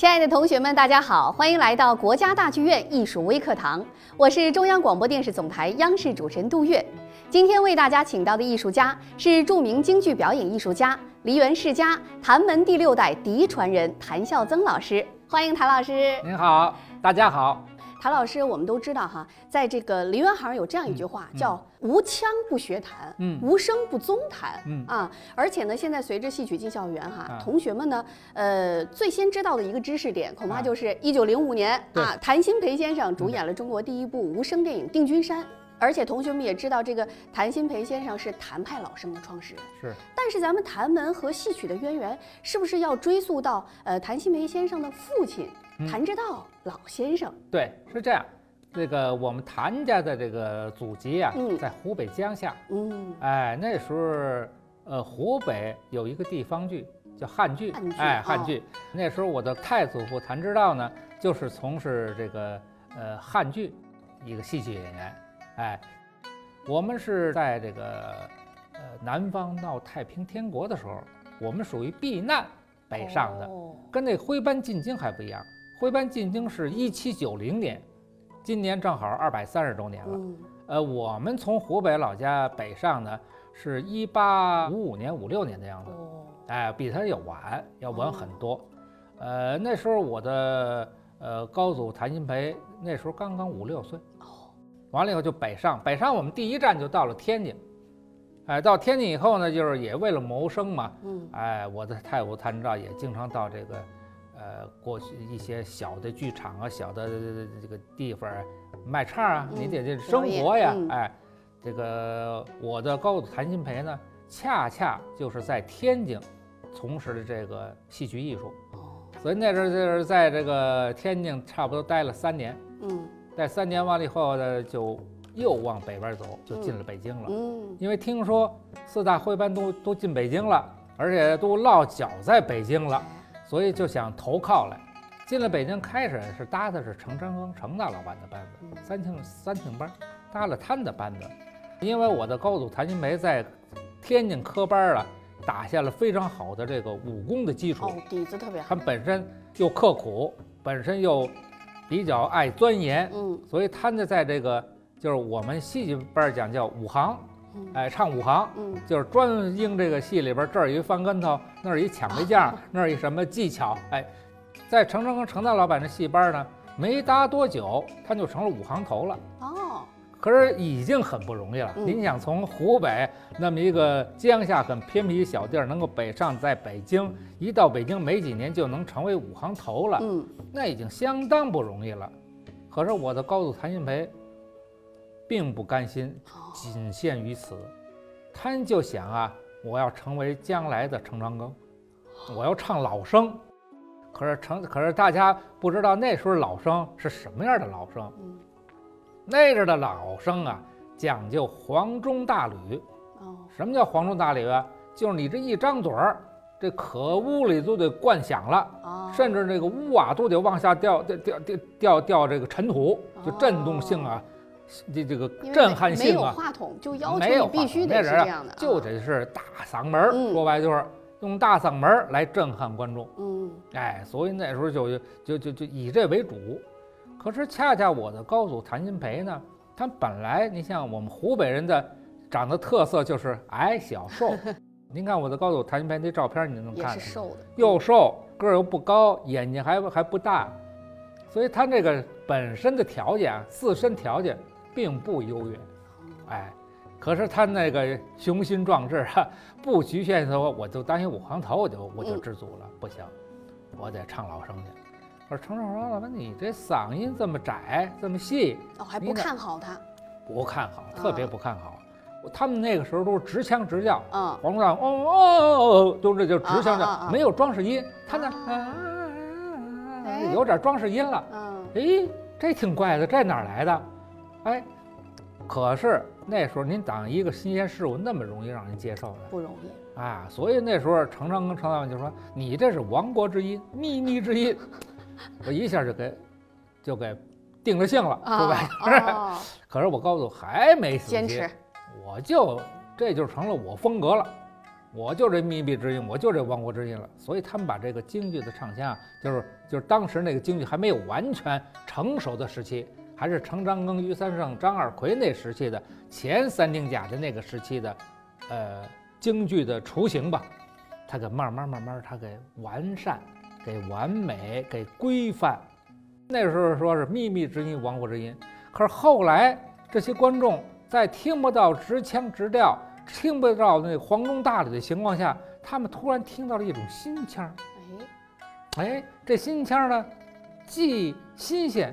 亲爱的同学们，大家好，欢迎来到国家大剧院艺术微课堂。我是中央广播电视总台央视主持人杜月。今天为大家请到的艺术家是著名京剧表演艺术家、梨园世家谭门第六代嫡传人谭孝曾老师。欢迎谭老师。您好，大家好。谭老师，我们都知道哈，在这个梨园行有这样一句话，叫“无腔不学弹，嗯，无声不宗弹”，嗯啊。而且呢，现在随着戏曲进校园哈，同学们呢，呃，最先知道的一个知识点，恐怕就是一九零五年啊，谭鑫培先生主演了中国第一部无声电影《定军山》。而且同学们也知道，这个谭鑫培先生是谭派老生的创始人。是。但是咱们谭门和戏曲的渊源，是不是要追溯到呃谭鑫培先生的父亲谭之道老先生？对，是这样。这个我们谭家的这个祖籍啊，在湖北江夏。嗯。哎，那时候呃湖北有一个地方剧叫汉剧。汉剧。哎，汉剧。那时候我的太祖父谭之道呢，就是从事这个呃汉剧一个戏剧演员。哎，我们是在这个呃南方闹太平天国的时候，我们属于避难北上的，跟那徽班进京还不一样。徽班进京是一七九零年，今年正好二百三十周年了。呃，我们从湖北老家北上呢，是一八五五年、五六年的样子。哎，比他要晚，要晚很多。呃，那时候我的呃高祖谭鑫培那时候刚刚五六岁。完了以后就北上，北上我们第一站就到了天津，哎，到天津以后呢，就是也为了谋生嘛，嗯，哎，我的太武谭照也经常到这个，呃，过去一些小的剧场啊，小的这个地方卖唱啊，你得这生活呀，哎，这个我的高祖谭鑫培呢，恰恰就是在天津从事的这个戏曲艺术，所以那时候就是在这个天津差不多待了三年，嗯。在三年完了以后呢，就又往北边走，就进了北京了。嗯，因为听说四大徽班都都进北京了，而且都落脚在北京了，所以就想投靠来。进了北京，开始是搭的是程长庚程大老板的班子，三庆三庆班，搭了他的班子。因为我的高祖谭鑫培在天津科班啊，打下了非常好的这个武功的基础，底子特别好。他本身又刻苦，本身又。比较爱钻研，嗯，所以他呢，在这个就是我们戏剧班讲叫武行，哎，唱五行，嗯，就是专应这个戏里边这儿一翻跟头，那儿一抢背架，那儿一什么技巧，哎，在程成庚程大老板的戏班呢，没搭多久，他就成了五行头了。哦可是已经很不容易了。您想从湖北那么一个江夏很偏僻小地儿，能够北上，在北京一到北京没几年就能成为五行头了，嗯，那已经相当不容易了。可是我的高祖谭鑫培并不甘心仅限于此，他就想啊，我要成为将来的程长庚，我要唱老生。可是成，可是大家不知道那时候老生是什么样的老生。那阵的老生啊，讲究黄钟大吕。哦，什么叫黄钟大吕啊？就是你这一张嘴儿，这可屋里都得灌响了，甚至这个屋瓦都得往下掉掉掉掉掉掉这个尘土，就震动性啊，这这个震撼性啊。没有话筒，就要求你必须得是这样的，就得是大嗓门说白就是用大嗓门来震撼观众。嗯，哎，所以那时候就就就就以这为主。可是恰恰我的高祖谭鑫培呢，他本来你像我们湖北人的长的特色就是矮小瘦。您看我的高祖谭鑫培那照片，你能看？是瘦的，又瘦，个儿又不高，眼睛还还不大，所以他这个本身的条件啊，自身条件并不优越。哎，可是他那个雄心壮志啊，不局限说我就当一武行头，我就我就知足了，不行，我得唱老生去。我说程少说老板，你这嗓音这么窄，这么细，哦，还不看好他？不看好，特别不看好。他们那个时候都是直腔直调，嗯，黄大哦哦哦，都这就直腔调，没有装饰音。他呢，有点装饰音了。嗯，哎，这挺怪的，这哪来的？哎，可是那时候您当一个新鲜事物那么容易让人接受的？不容易啊。所以那时候程长跟程大文就说：“你这是亡国之音，秘密之音。”我一下就给，就给定了性了，对吧？可是我告诉还没死坚持，我就这就成了我风格了，我就这秘密之音，我就这亡国之音了。所以他们把这个京剧的唱腔啊，就是就是当时那个京剧还没有完全成熟的时期，还是程长庚、于三胜、张二奎那时期的前三丁甲的那个时期的，呃，京剧的雏形吧，他给慢慢慢慢他给完善、给完美、给规范。那时候说是秘密之音、亡国之音，可是后来这些观众在听不到直腔直调。听不到那黄钟大吕的情况下，他们突然听到了一种新腔哎，哎，这新腔呢，既新鲜，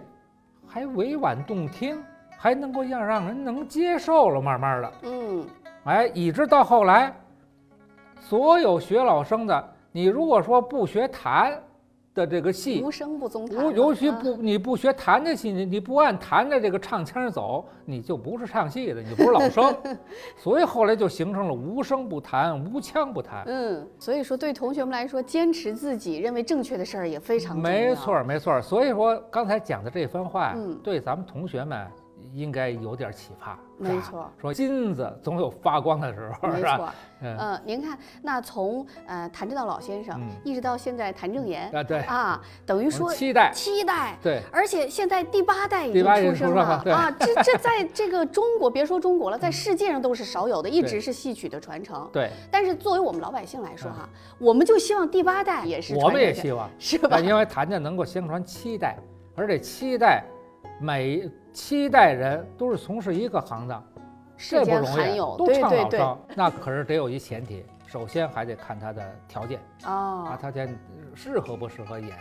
还委婉动听，还能够让让人能接受了。慢慢的，嗯，哎，一直到后来，所有学老生的，你如果说不学弹。的这个戏无声不宗弹，尤其不你不学弹的戏，你你不按弹的这个唱腔走，你就不是唱戏的，你不是老生。所以后来就形成了无声不弹，无腔不弹。嗯，所以说对同学们来说，坚持自己认为正确的事儿也非常重要。没错没错。所以说刚才讲的这番话，对咱们同学们。应该有点启发，没错。说金子总有发光的时候，没错。嗯，您看，那从呃谭志道老先生一直到现在谭正言啊，对啊，等于说七代，七代，对。而且现在第八代已经出生了啊，这这在这个中国，别说中国了，在世界上都是少有的，一直是戏曲的传承。对。但是作为我们老百姓来说哈，我们就希望第八代也是。我们也希望，是吧？因为谭家能够相传七代，而且七代。每七代人都是从事一个行当，这不容易，都唱老生，那可是得有一前提，首先还得看他的条件啊，他先适合不适合演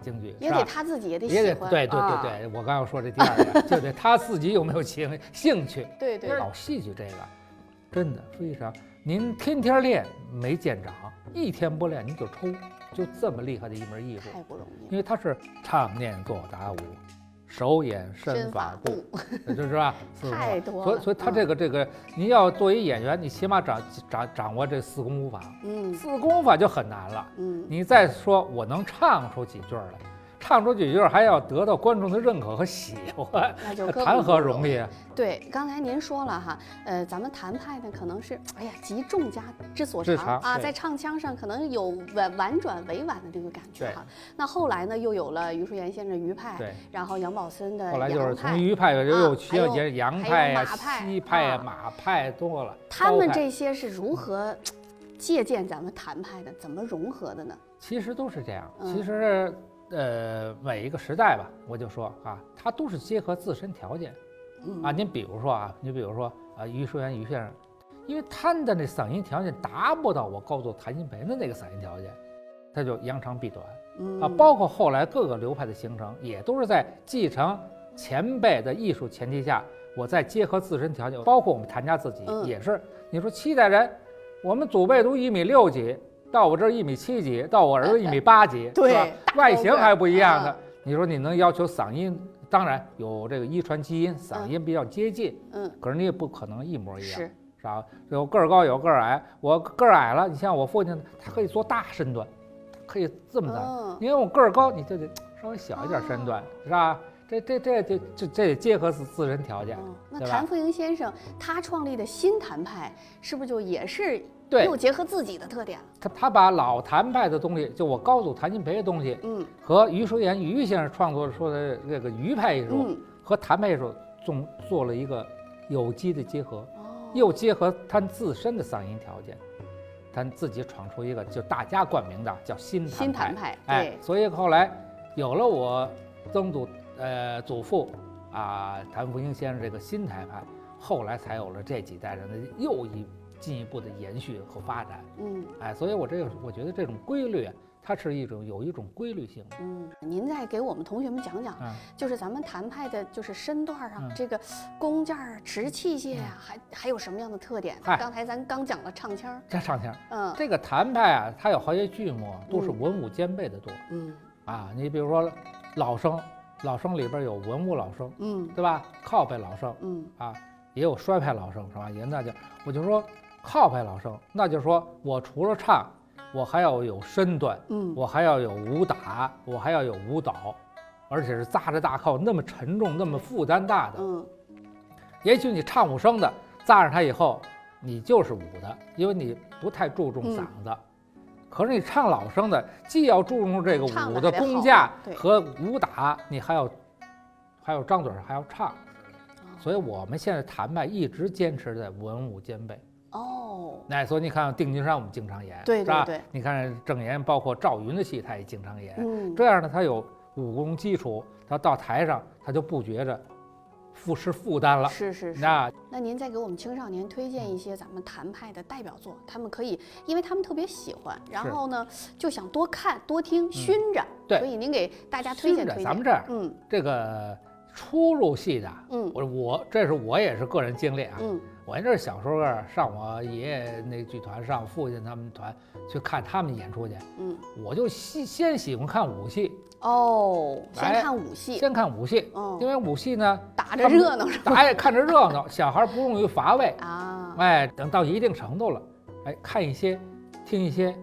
京剧，也得他自己也得喜欢，对对对对，我刚要说这第二点，就得他自己有没有兴兴趣，对对，搞戏剧这个真的非常，您天天练没见长，一天不练您就抽，就这么厉害的一门艺术，太不容易，因为他是唱念做打舞。手眼身法步，就是吧？太多。所以，所以他这个这个，您要作为演员，你起码掌掌掌握这四功五法。嗯，四功法就很难了。嗯，你再说我能唱出几句来。唱出几句还要得到观众的认可和喜欢，那就 谈何容易啊！对，刚才您说了哈，呃，咱们谭派呢，可能是哎呀集众家之所长啊，在唱腔上可能有婉婉转委婉的这个感觉哈。那后来呢，又有了余淑妍先生余派，对，然后杨宝森的后来就是从余派又又去了杨派呀、西派呀、马派多了。他们这些是如何借鉴咱们谭派的？怎么融合的呢？其实都是这样，其实。呃，每一个时代吧，我就说啊，它都是结合自身条件，啊，您比如说啊，你比如说啊，于淑媛于先生，因为他的那嗓音条件达不到我高祖谭鑫培的那个嗓音条件，他就扬长避短，啊，包括后来各个流派的形成，也都是在继承前辈的艺术前提下，我再结合自身条件，包括我们谭家自己也是，你说七代人，我们祖辈都一米六几。到我这儿一米七几，到我儿子一米八几，对吧？外形还不一样的。你说你能要求嗓音？当然有这个遗传基因，嗓音比较接近。嗯。可是你也不可能一模一样，是是吧？有个儿高，有个儿矮。我个儿矮了，你像我父亲，他可以做大身段，可以这么大。因为我个儿高，你就得稍微小一点身段，是吧？这这这这这这得结合自自身条件。那谭富英先生他创立的新谭派，是不是就也是？对，又结合自己的特点了。他他把老谭派的东西，就我高祖谭鑫培的东西，嗯，和余叔岩余先生创作说的这个余派艺术，和谭派艺术，总做了一个有机的结合，又结合他自身的嗓音条件，他自己闯出一个就大家冠名的叫新新谭派。哎，所以后来有了我曾祖呃祖父啊谭福英先生这个新谭派，后来才有了这几代人的又一。进一步的延续和发展，嗯，哎，所以我这个我觉得这种规律，它是一种有一种规律性。嗯，您再给我们同学们讲讲，就是咱们谭派的，就是身段啊这个弓箭儿、持器械啊，还还有什么样的特点？刚才咱刚讲了唱腔，这唱腔，嗯，这个谭派啊，它有好些剧目都是文武兼备的多，嗯，啊，你比如说老生，老生里边有文武老生，嗯，对吧？靠背老生，嗯，啊，也有衰派老生，是吧？也那就我就说。靠派老生，那就是说我除了唱，我还要有身段，嗯，我还要有武打，我还要有舞蹈，而且是扎着大靠，那么沉重，那么负担大的，嗯，也许你唱武生的扎上它以后，你就是武的，因为你不太注重嗓子。可是你唱老生的，既要注重这个武的功架和武打，你还要还要张嘴还要唱。所以我们现在谭派一直坚持在文武兼备。哦，那所以你看定军山我们经常演，是吧？你看郑岩包括赵云的戏他也经常演。嗯，这样呢他有武功基础，他到台上他就不觉着。负是负担了，是是是。那那您再给我们青少年推荐一些咱们谭派的代表作，他们可以，因为他们特别喜欢，然后呢就想多看多听，熏着。对，所以您给大家推荐推荐。咱们这儿，嗯，这个出入戏的，嗯，我我这是我也是个人经历啊，嗯，我这小时候上我爷爷那剧团，上父亲他们团去看他们演出去，嗯，我就先先喜欢看武戏。哦，先看武戏，先看武戏，因为武戏呢打着热闹，打也看着热闹，小孩不容易乏味啊。哎，等到一定程度了，哎，看一些，听一些，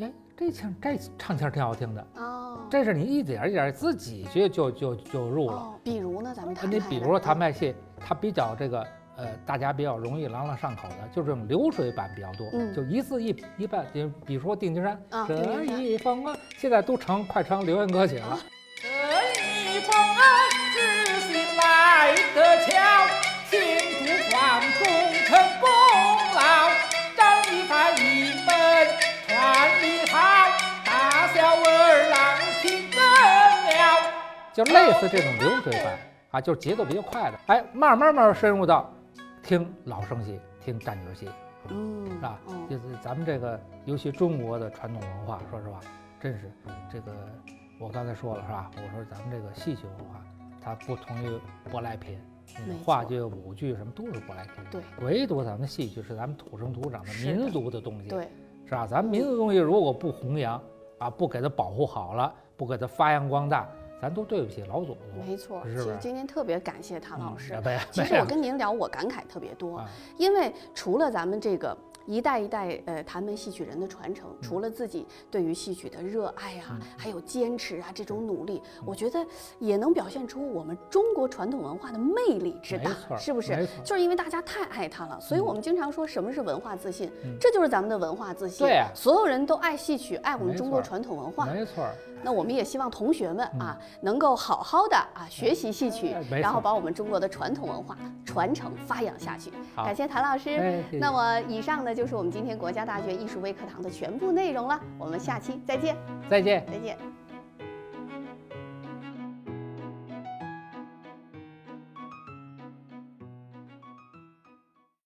哎，这腔这唱腔挺好听的哦。这是你一点一点自己就就就就入了。比如呢，咱们你比如说谭派戏，它比较这个。呃，大家比较容易朗朗上口的，就这种流水版比较多，就一字一一半。就比如说《定军山》，这一封啊，现在都成快成流行歌曲了。这一封啊，知心来得巧，前途换功成功劳，张一帆一本传的好，大小儿郎听更了。就类似这种流水版啊，就是节奏比较快的，哎，慢慢慢深入到。听老生戏，听旦角戏，嗯，是吧？就是咱们这个，尤其中国的传统文化，说实话，真是这个，我刚才说了，是吧？我说咱们这个戏曲文化，它不同于舶来品，话剧、舞剧什么都是舶来品，对。唯独咱们戏曲是咱们土生土长的民族的东西，对，是吧？咱们民族东西如果不弘扬，啊，不给它保护好了，不给它发扬光大。咱都对不起老祖宗，没错。其实今天特别感谢谭老师。没其实我跟您聊，我感慨特别多，因为除了咱们这个。一代一代呃谭门戏曲人的传承，除了自己对于戏曲的热爱啊，还有坚持啊这种努力，我觉得也能表现出我们中国传统文化的魅力之大，是不是？就是因为大家太爱它了，所以我们经常说什么是文化自信，这就是咱们的文化自信。对所有人都爱戏曲，爱我们中国传统文化。没错。那我们也希望同学们啊，能够好好的啊学习戏曲，然后把我们中国的传统文化传承发扬下去。感谢谭老师。那么以上呢就是我们今天国家大学艺术微课堂的全部内容了。我们下期再见。再见。再见。